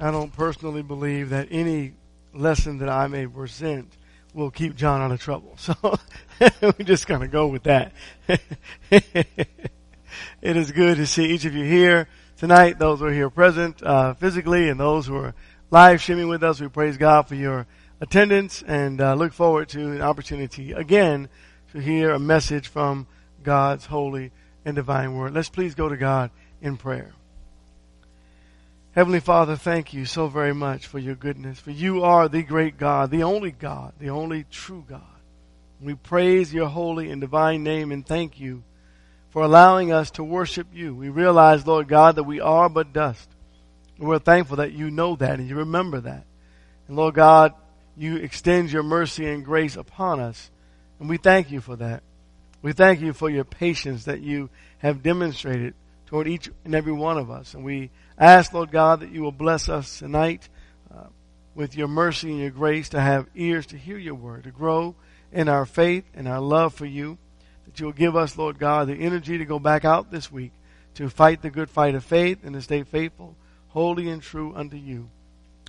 I don't personally believe that any lesson that I may present will keep John out of trouble. So we just kind of go with that. it is good to see each of you here tonight. Those who are here present uh, physically and those who are live streaming with us, we praise God for your attendance and uh, look forward to an opportunity again to hear a message from God's holy and divine word. Let's please go to God in prayer. Heavenly Father, thank you so very much for your goodness, for you are the great God, the only God, the only true God. We praise your holy and divine name and thank you for allowing us to worship you. We realize, Lord God, that we are but dust. And we're thankful that you know that and you remember that. And Lord God, you extend your mercy and grace upon us. And we thank you for that. We thank you for your patience that you have demonstrated toward each and every one of us. And we ask, Lord God, that you will bless us tonight uh, with your mercy and your grace to have ears to hear your word, to grow in our faith and our love for you. That you will give us, Lord God, the energy to go back out this week to fight the good fight of faith and to stay faithful, holy and true unto you.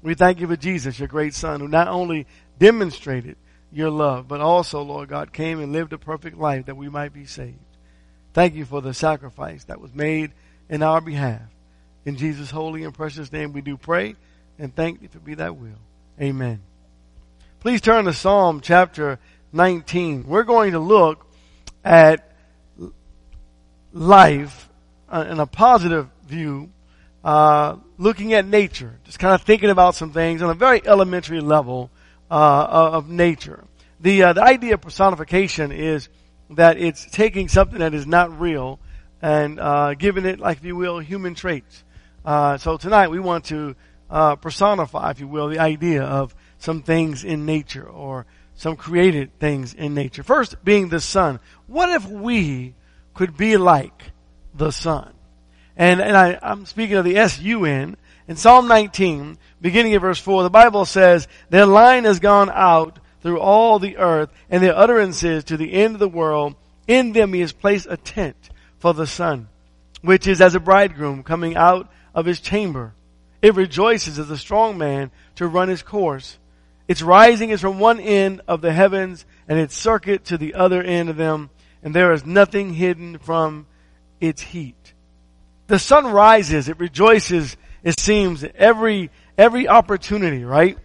We thank you for Jesus, your great son, who not only demonstrated your love, but also, Lord God, came and lived a perfect life that we might be saved. Thank you for the sacrifice that was made in our behalf. In Jesus' holy and precious name we do pray and thank you for be that will. Amen. Please turn to Psalm chapter 19. We're going to look at life uh, in a positive view, uh, looking at nature, just kind of thinking about some things on a very elementary level uh, of nature. The uh, the idea of personification is that it's taking something that is not real and uh, giving it, like if you will, human traits. Uh, so tonight we want to uh, personify, if you will, the idea of some things in nature or some created things in nature. First being the sun. What if we could be like the sun? And, and I, I'm speaking of the S-U-N. In Psalm 19, beginning at verse 4, the Bible says, Their line has gone out through all the earth, and their utterances to the end of the world. In them he has placed a tent for the sun, which is as a bridegroom coming out of his chamber. It rejoices as a strong man to run his course. Its rising is from one end of the heavens and its circuit to the other end of them, and there is nothing hidden from its heat. The sun rises, it rejoices, it seems, every, every opportunity, right?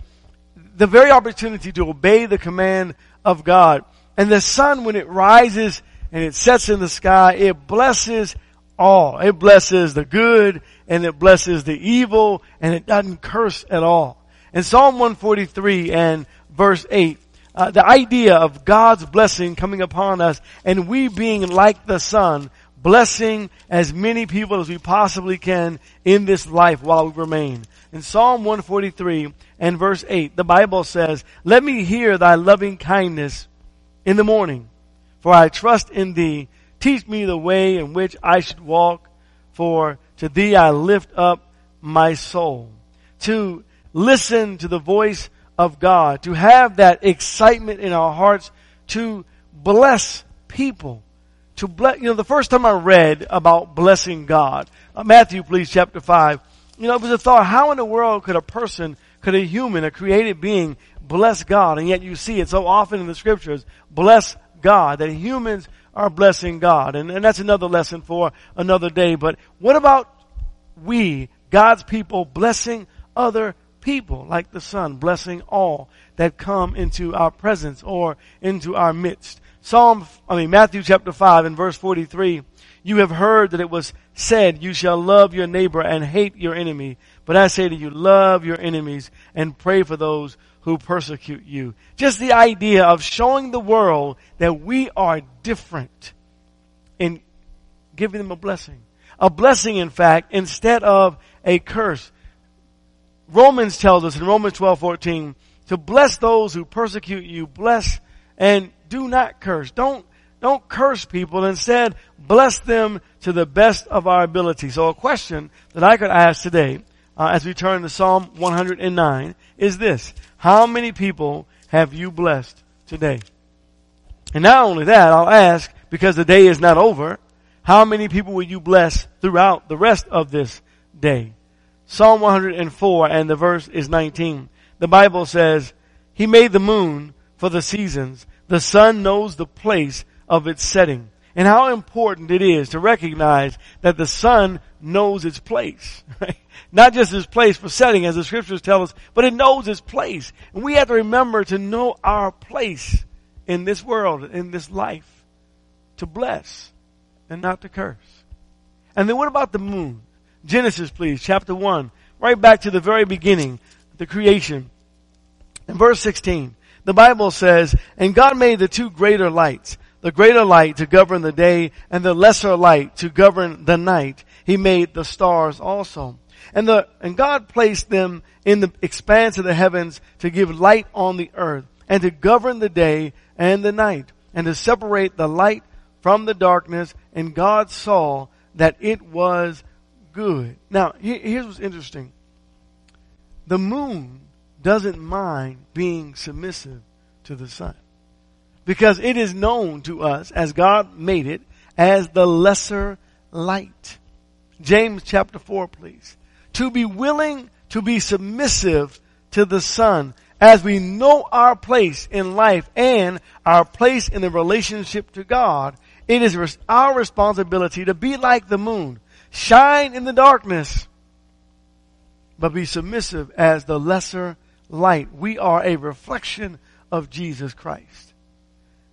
The very opportunity to obey the command of God. And the sun, when it rises and it sets in the sky, it blesses all. It blesses the good and it blesses the evil and it doesn't curse at all. In Psalm 143 and verse 8, uh, the idea of God's blessing coming upon us and we being like the sun, blessing as many people as we possibly can in this life while we remain. In Psalm 143 and verse 8, the Bible says, Let me hear thy loving kindness in the morning, for I trust in thee. Teach me the way in which I should walk, for to thee I lift up my soul. To listen to the voice of God, to have that excitement in our hearts, to bless people, to bless, you know, the first time I read about blessing God, uh, Matthew, please, chapter 5, you know, it was a thought, how in the world could a person, could a human, a created being, bless God? And yet you see it so often in the scriptures, bless God, that humans are blessing God. And, and that's another lesson for another day. But what about we, God's people, blessing other people, like the sun, blessing all that come into our presence or into our midst? Psalm, I mean, Matthew chapter 5 and verse 43, you have heard that it was said, you shall love your neighbor and hate your enemy. But I say to you, love your enemies and pray for those who persecute you. Just the idea of showing the world that we are different in giving them a blessing. A blessing, in fact, instead of a curse. Romans tells us in Romans 12, 14, to bless those who persecute you, bless and do not curse. Don't, don't curse people. Instead, bless them to the best of our ability. So a question that I could ask today, uh, as we turn to Psalm 109, is this. How many people have you blessed today? And not only that, I'll ask, because the day is not over, how many people will you bless throughout the rest of this day? Psalm 104 and the verse is 19. The Bible says, He made the moon for the seasons. The sun knows the place of its setting. And how important it is to recognize that the sun knows its place. Right? Not just its place for setting as the scriptures tell us, but it knows its place. And we have to remember to know our place in this world, in this life, to bless and not to curse. And then what about the moon? Genesis, please, chapter 1, right back to the very beginning, the creation. In verse 16, the Bible says, And God made the two greater lights, the greater light to govern the day and the lesser light to govern the night. He made the stars also. And the, and God placed them in the expanse of the heavens to give light on the earth and to govern the day and the night and to separate the light from the darkness. And God saw that it was good. Now, here's what's interesting. The moon doesn't mind being submissive to the sun because it is known to us as God made it as the lesser light. James chapter 4, please. To be willing to be submissive to the Son as we know our place in life and our place in the relationship to God. It is our responsibility to be like the moon, shine in the darkness, but be submissive as the lesser light. We are a reflection of Jesus Christ.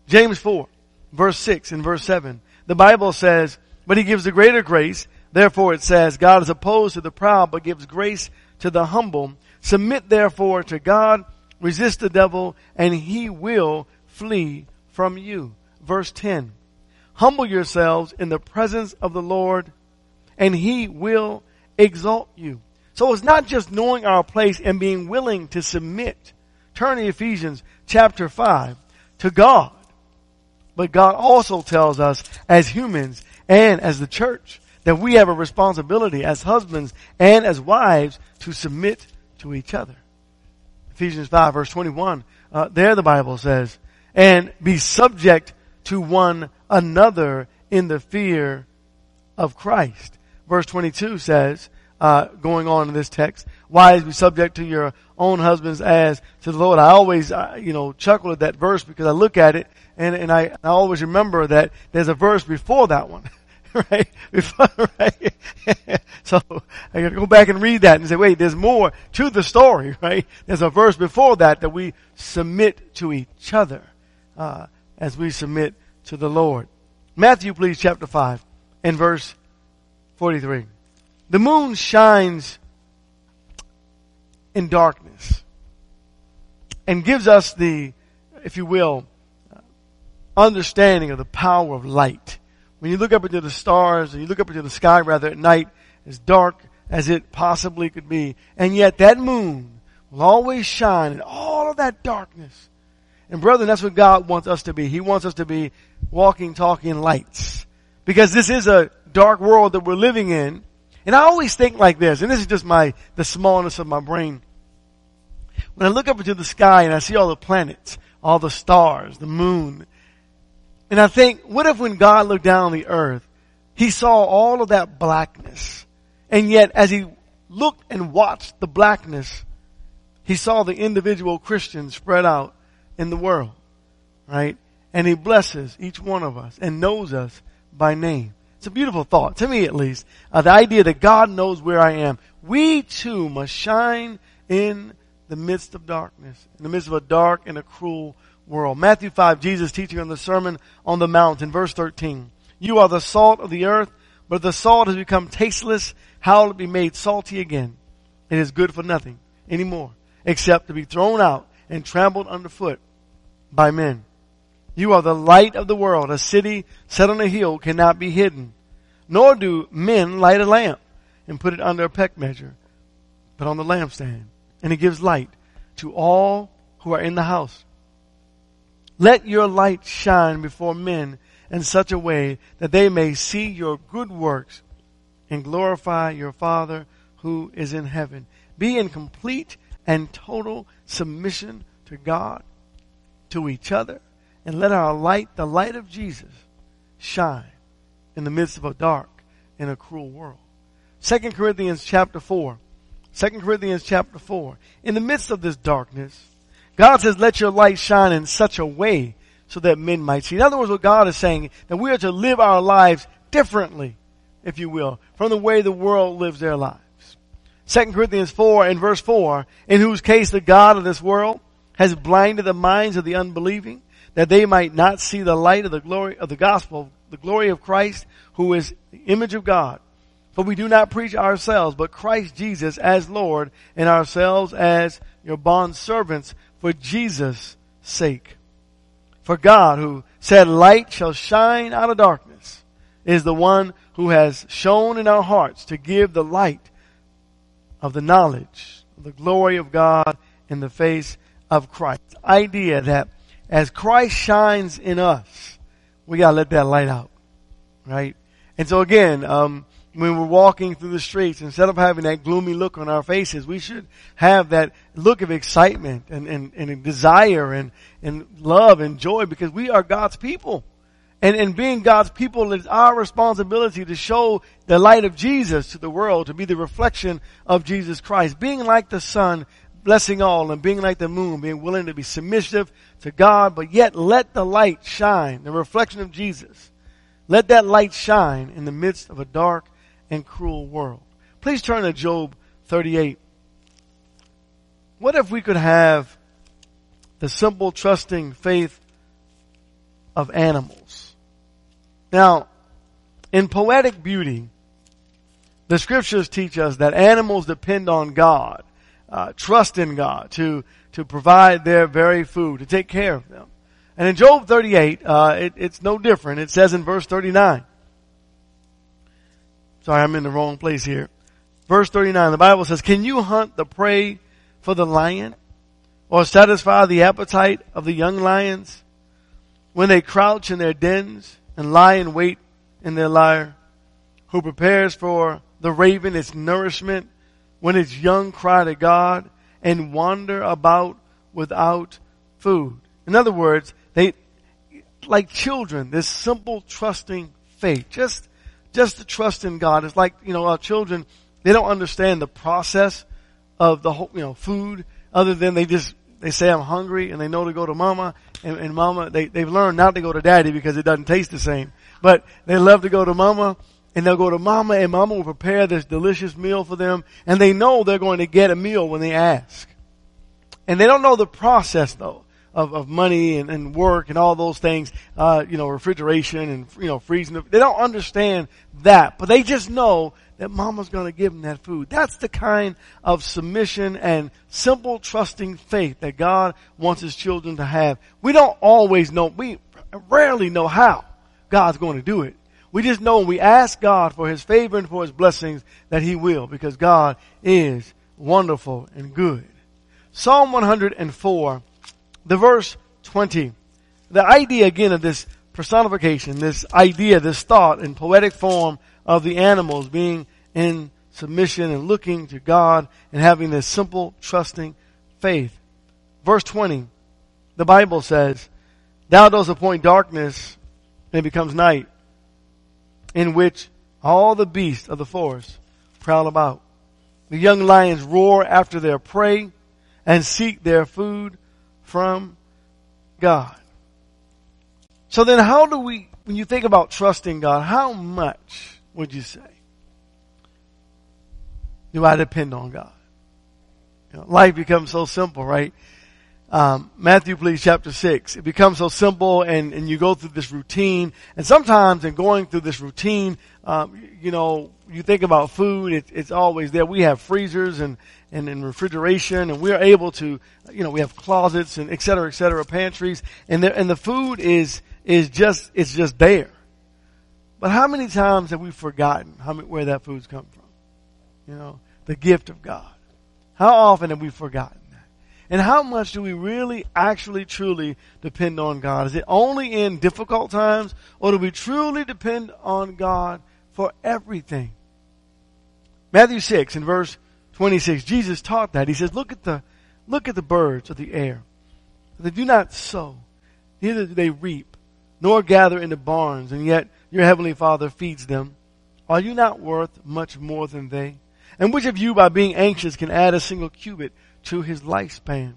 James 4, verse 6 and verse 7. The Bible says, but he gives the greater grace. Therefore it says, God is opposed to the proud, but gives grace to the humble. Submit therefore to God, resist the devil, and he will flee from you. Verse 10. Humble yourselves in the presence of the Lord, and he will exalt you. So it's not just knowing our place and being willing to submit. Turn to Ephesians chapter 5 to God. But God also tells us as humans and as the church that we have a responsibility as husbands and as wives to submit to each other. Ephesians 5 verse 21, uh, there the Bible says, and be subject to one another in the fear of Christ. Verse 22 says, uh, going on in this text, wives be subject to your own husbands as to the Lord. I always, uh, you know, chuckle at that verse because I look at it and, and I, I always remember that there's a verse before that one. right? Before, right? so I gotta go back and read that and say, wait, there's more to the story, right? There's a verse before that that we submit to each other, uh, as we submit to the Lord. Matthew, please, chapter 5 and verse 43. The moon shines in darkness and gives us the, if you will, understanding of the power of light. When you look up into the stars and you look up into the sky rather at night, as dark as it possibly could be, and yet that moon will always shine in all of that darkness. And brethren, that's what God wants us to be. He wants us to be walking, talking lights. Because this is a dark world that we're living in. And I always think like this, and this is just my, the smallness of my brain. When I look up into the sky and I see all the planets, all the stars, the moon, and I think, what if when God looked down on the earth, he saw all of that blackness, and yet as he looked and watched the blackness, he saw the individual Christians spread out in the world, right? And he blesses each one of us and knows us by name. It's a beautiful thought, to me at least. Uh, the idea that God knows where I am. We too must shine in the midst of darkness, in the midst of a dark and a cruel world. Matthew 5, Jesus teaching on the Sermon on the Mount in verse 13. You are the salt of the earth, but the salt has become tasteless, how will it be made salty again? It is good for nothing anymore, except to be thrown out and trampled underfoot by men. You are the light of the world. A city set on a hill cannot be hidden. Nor do men light a lamp and put it under a peck measure, but on the lampstand. And it gives light to all who are in the house. Let your light shine before men in such a way that they may see your good works and glorify your Father who is in heaven. Be in complete and total submission to God, to each other, and let our light, the light of Jesus, shine in the midst of a dark and a cruel world. 2 Corinthians chapter 4 2 Corinthians chapter 4. In the midst of this darkness, God says, let your light shine in such a way so that men might see. In other words, what God is saying, that we are to live our lives differently, if you will, from the way the world lives their lives. 2 Corinthians 4 and verse 4, in whose case the God of this world has blinded the minds of the unbelieving, that they might not see the light of the glory of the gospel, the glory of Christ, who is the image of God. For we do not preach ourselves, but Christ Jesus as Lord, and ourselves as your bond servants for Jesus' sake. For God, who said light shall shine out of darkness, is the one who has shown in our hearts to give the light of the knowledge of the glory of God in the face of Christ. Idea that as Christ shines in us, we gotta let that light out, right? And so again, um, when we're walking through the streets, instead of having that gloomy look on our faces, we should have that look of excitement and, and, and desire and, and love and joy because we are God's people. And, and being God's people is our responsibility to show the light of Jesus to the world, to be the reflection of Jesus Christ. Being like the sun, blessing all, and being like the moon, being willing to be submissive to God, but yet let the light shine, the reflection of Jesus. Let that light shine in the midst of a dark and cruel world. Please turn to Job 38. What if we could have the simple, trusting faith of animals? Now, in poetic beauty, the scriptures teach us that animals depend on God, uh, trust in God to, to provide their very food, to take care of them. And in Job 38, uh, it, it's no different. It says in verse 39, Sorry, I'm in the wrong place here. Verse 39, the Bible says, Can you hunt the prey for the lion? Or satisfy the appetite of the young lions? When they crouch in their dens and lie in wait in their lair? Who prepares for the raven its nourishment when its young cry to God and wander about without food? In other words, they, like children, this simple trusting faith, just just to trust in God. It's like, you know, our children, they don't understand the process of the whole, you know, food other than they just, they say I'm hungry and they know to go to mama and, and mama, they, they've learned not to go to daddy because it doesn't taste the same. But they love to go to mama and they'll go to mama and mama will prepare this delicious meal for them and they know they're going to get a meal when they ask. And they don't know the process though of, of money and, and work and all those things, uh, you know, refrigeration and, you know, freezing. They don't understand that, but they just know that mama's going to give them that food. That's the kind of submission and simple trusting faith that God wants his children to have. We don't always know, we rarely know how God's going to do it. We just know when we ask God for his favor and for his blessings that he will because God is wonderful and good. Psalm 104 the verse 20. The idea again of this personification, this idea, this thought in poetic form of the animals being in submission and looking to God and having this simple, trusting faith. Verse 20, the Bible says, Thou dost appoint darkness and it becomes night, in which all the beasts of the forest prowl about. The young lions roar after their prey and seek their food from God. So then how do we, when you think about trusting God, how much would you say do I depend on God? You know, life becomes so simple, right? Um, Matthew, please, chapter 6. It becomes so simple and, and you go through this routine. And sometimes in going through this routine, um, you know, you think about food, it, it's always there. We have freezers and, and, and refrigeration and we're able to, you know, we have closets and et cetera, et cetera, pantries. And the, and the food is, is just, it's just there. But how many times have we forgotten how many, where that food's come from? You know, the gift of God. How often have we forgotten? And how much do we really, actually, truly depend on God? Is it only in difficult times or do we truly depend on God for everything? Matthew 6 in verse 26, Jesus taught that. He says, look at the, look at the birds of the air. They do not sow, neither do they reap, nor gather into barns, and yet your heavenly Father feeds them. Are you not worth much more than they? And which of you by being anxious can add a single cubit to his lifespan?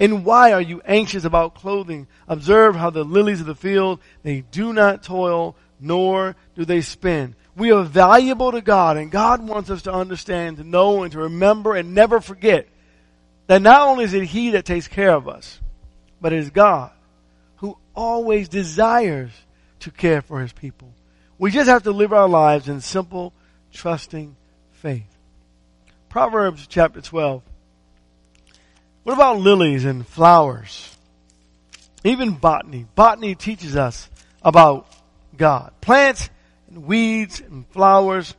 And why are you anxious about clothing? Observe how the lilies of the field, they do not toil, nor do they spin. We are valuable to God, and God wants us to understand, to know, and to remember, and never forget that not only is it He that takes care of us, but it is God who always desires to care for His people. We just have to live our lives in simple, trusting faith. Proverbs chapter 12. What about lilies and flowers? Even botany. Botany teaches us about God. Plants and weeds and flowers,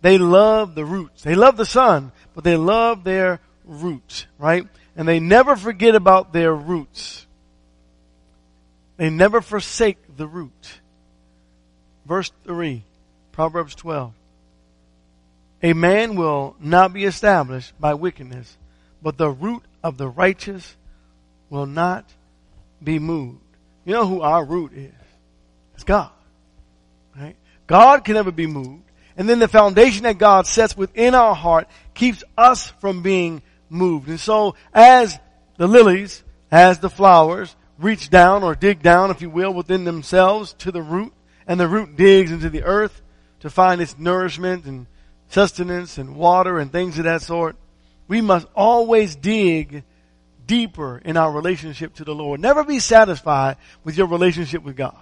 they love the roots. They love the sun, but they love their roots, right? And they never forget about their roots. They never forsake the root. Verse 3, Proverbs 12. A man will not be established by wickedness, but the root of the righteous will not be moved. You know who our root is? It's God. Right? God can never be moved. And then the foundation that God sets within our heart keeps us from being moved. And so as the lilies, as the flowers reach down or dig down, if you will, within themselves to the root, and the root digs into the earth to find its nourishment and sustenance and water and things of that sort, we must always dig deeper in our relationship to the Lord. Never be satisfied with your relationship with God.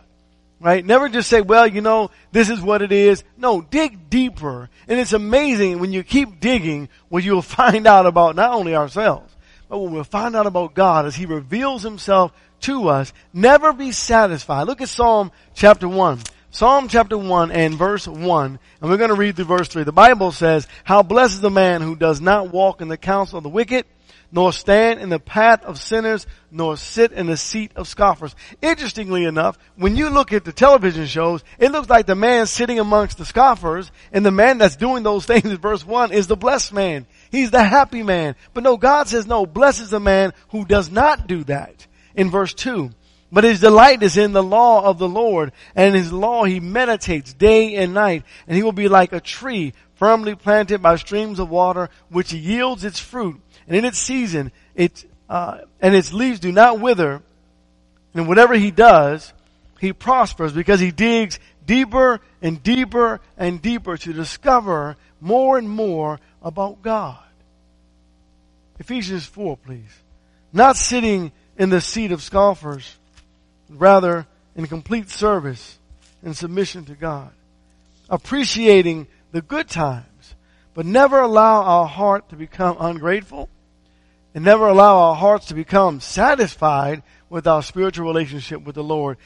Right? Never just say, well, you know, this is what it is. No, dig deeper. And it's amazing when you keep digging what you'll find out about not only ourselves, but what we'll find out about God as He reveals Himself to us. Never be satisfied. Look at Psalm chapter 1. Psalm chapter 1 and verse 1, and we're going to read through verse 3. The Bible says, How blessed is the man who does not walk in the counsel of the wicked, nor stand in the path of sinners, nor sit in the seat of scoffers. Interestingly enough, when you look at the television shows, it looks like the man sitting amongst the scoffers, and the man that's doing those things in verse 1 is the blessed man. He's the happy man. But no, God says no, blessed is the man who does not do that. In verse 2, but his delight is in the law of the Lord, and in his law he meditates day and night, and he will be like a tree firmly planted by streams of water, which yields its fruit, and in its season, it, uh, and its leaves do not wither, and whatever he does, he prospers because he digs deeper and deeper and deeper to discover more and more about God. Ephesians 4, please. Not sitting in the seat of scoffers, rather in complete service and submission to God. Appreciating the good times, but never allow our heart to become ungrateful and never allow our hearts to become satisfied with our spiritual relationship with the Lord.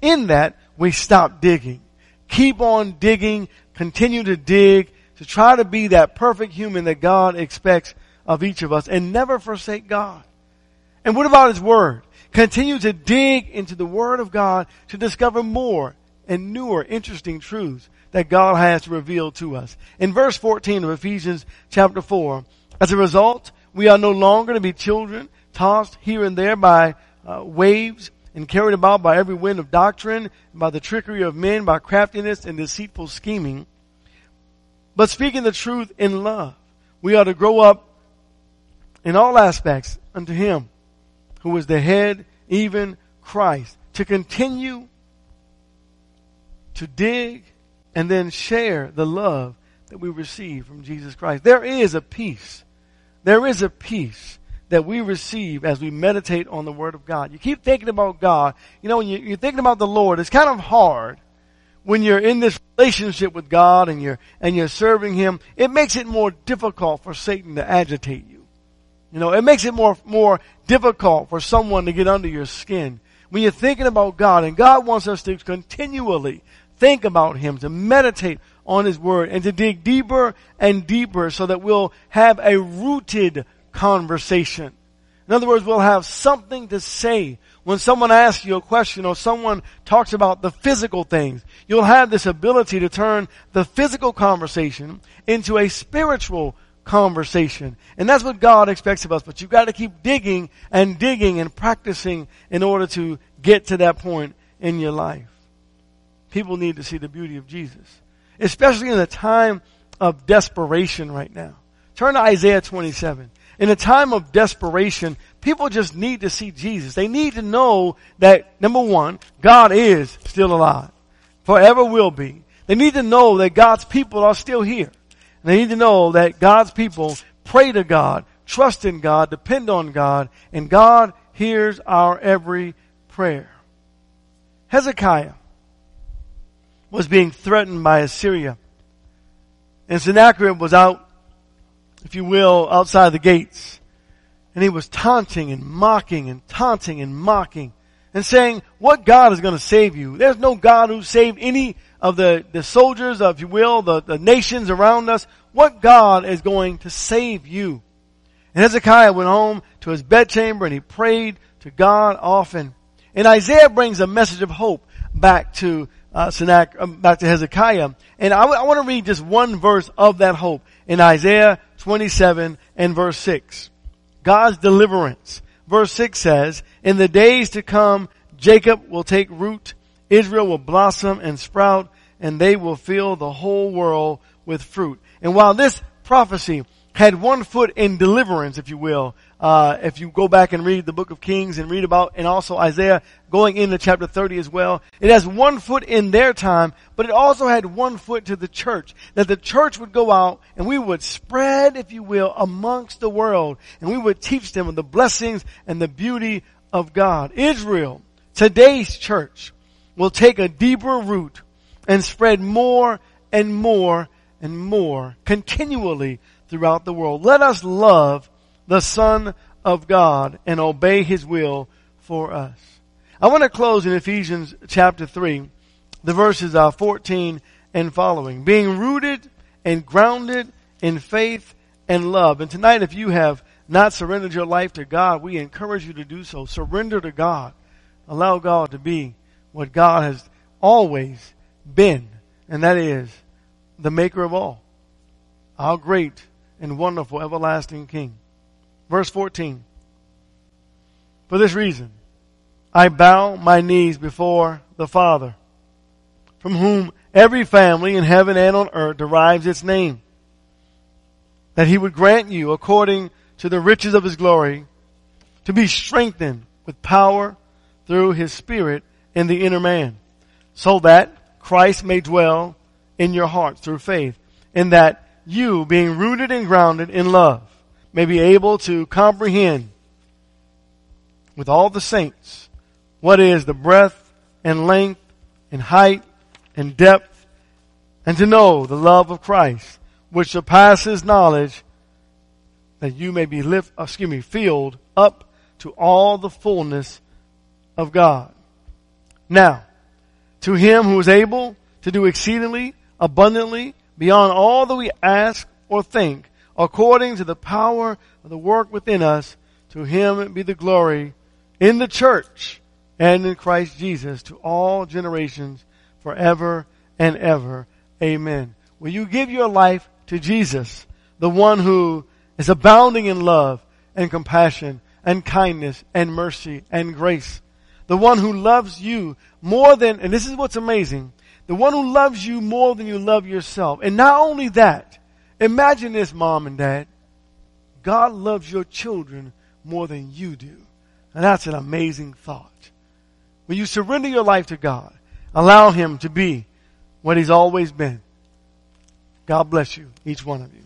In that, we stop digging. Keep on digging, continue to dig, to try to be that perfect human that God expects of each of us and never forsake God. And what about His Word? Continue to dig into the Word of God to discover more and newer interesting truths that God has to reveal to us. In verse 14 of Ephesians chapter 4, as a result, we are no longer to be children tossed here and there by uh, waves and carried about by every wind of doctrine, by the trickery of men, by craftiness and deceitful scheming. But speaking the truth in love, we are to grow up in all aspects unto Him who is the head, even Christ, to continue to dig and then share the love that we receive from Jesus Christ. There is a peace. There is a peace that we receive as we meditate on the Word of God. You keep thinking about God. You know, when you, are thinking about the Lord, it's kind of hard when you're in this relationship with God and you're, and you're serving Him. It makes it more difficult for Satan to agitate you. You know, it makes it more, more difficult for someone to get under your skin. When you're thinking about God, and God wants us to continually think about Him, to meditate on His Word, and to dig deeper and deeper so that we'll have a rooted conversation. In other words, we'll have something to say. When someone asks you a question or someone talks about the physical things, you'll have this ability to turn the physical conversation into a spiritual conversation. And that's what God expects of us. But you've got to keep digging and digging and practicing in order to get to that point in your life. People need to see the beauty of Jesus. Especially in a time of desperation right now. Turn to Isaiah 27. In a time of desperation, people just need to see Jesus. They need to know that, number one, God is still alive. Forever will be. They need to know that God's people are still here. They need to know that God's people pray to God, trust in God, depend on God, and God hears our every prayer. Hezekiah was being threatened by Assyria. And Sennacherib was out, if you will, outside the gates. And he was taunting and mocking and taunting and mocking and saying, what God is going to save you? There's no God who saved any of the, the soldiers, if you will, the, the nations around us. What God is going to save you? And Hezekiah went home to his bedchamber and he prayed to God often. And Isaiah brings a message of hope back to uh, um, back to Hezekiah. And I, w- I want to read just one verse of that hope in Isaiah 27 and verse 6. God's deliverance. Verse 6 says, In the days to come, Jacob will take root, Israel will blossom and sprout, and they will fill the whole world with fruit. And while this prophecy had one foot in deliverance, if you will. Uh, if you go back and read the book of Kings and read about, and also Isaiah going into chapter 30 as well, it has one foot in their time, but it also had one foot to the church. That the church would go out and we would spread, if you will, amongst the world, and we would teach them of the blessings and the beauty of God. Israel, today's church, will take a deeper root and spread more and more and more continually throughout the world. Let us love the Son of God and obey His will for us. I want to close in Ephesians chapter 3, the verses are 14 and following. Being rooted and grounded in faith and love. And tonight, if you have not surrendered your life to God, we encourage you to do so. Surrender to God. Allow God to be what God has always been, and that is the maker of all. Our great and wonderful everlasting King. Verse 14. For this reason, I bow my knees before the Father, from whom every family in heaven and on earth derives its name, that he would grant you, according to the riches of his glory, to be strengthened with power through his Spirit in the inner man, so that Christ may dwell in your hearts through faith, in that you, being rooted and grounded in love, may be able to comprehend with all the saints what is the breadth and length and height and depth and to know the love of Christ which surpasses knowledge that you may be lift, uh, excuse me, filled up to all the fullness of God. Now, to him who is able to do exceedingly abundantly beyond all that we ask or think, according to the power of the work within us, to him be the glory in the church and in Christ Jesus to all generations forever and ever. Amen. Will you give your life to Jesus, the one who is abounding in love and compassion and kindness and mercy and grace? The one who loves you more than, and this is what's amazing, the one who loves you more than you love yourself. And not only that, imagine this, mom and dad. God loves your children more than you do. And that's an amazing thought. When you surrender your life to God, allow Him to be what He's always been. God bless you, each one of you.